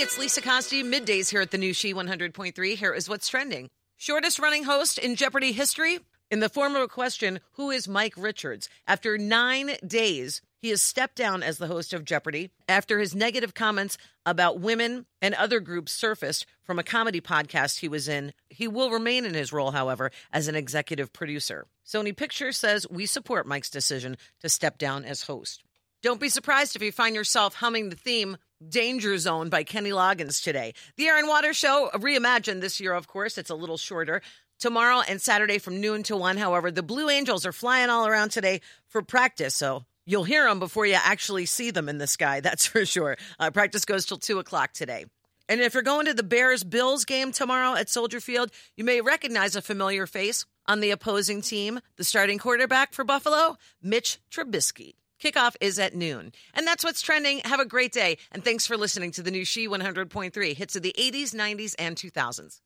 it's Lisa Costi, middays here at the new She 100.3. Here is what's trending. Shortest running host in Jeopardy history? In the form of a question, who is Mike Richards? After nine days, he has stepped down as the host of Jeopardy after his negative comments about women and other groups surfaced from a comedy podcast he was in. He will remain in his role, however, as an executive producer. Sony Pictures says we support Mike's decision to step down as host. Don't be surprised if you find yourself humming the theme Danger Zone by Kenny Loggins today. The Air and Water Show, reimagined this year, of course. It's a little shorter. Tomorrow and Saturday from noon to 1. However, the Blue Angels are flying all around today for practice, so you'll hear them before you actually see them in the sky. That's for sure. Uh, practice goes till 2 o'clock today. And if you're going to the Bears Bills game tomorrow at Soldier Field, you may recognize a familiar face on the opposing team, the starting quarterback for Buffalo, Mitch Trubisky. Kickoff is at noon. And that's what's trending. Have a great day. And thanks for listening to the new She 100.3 hits of the 80s, 90s, and 2000s.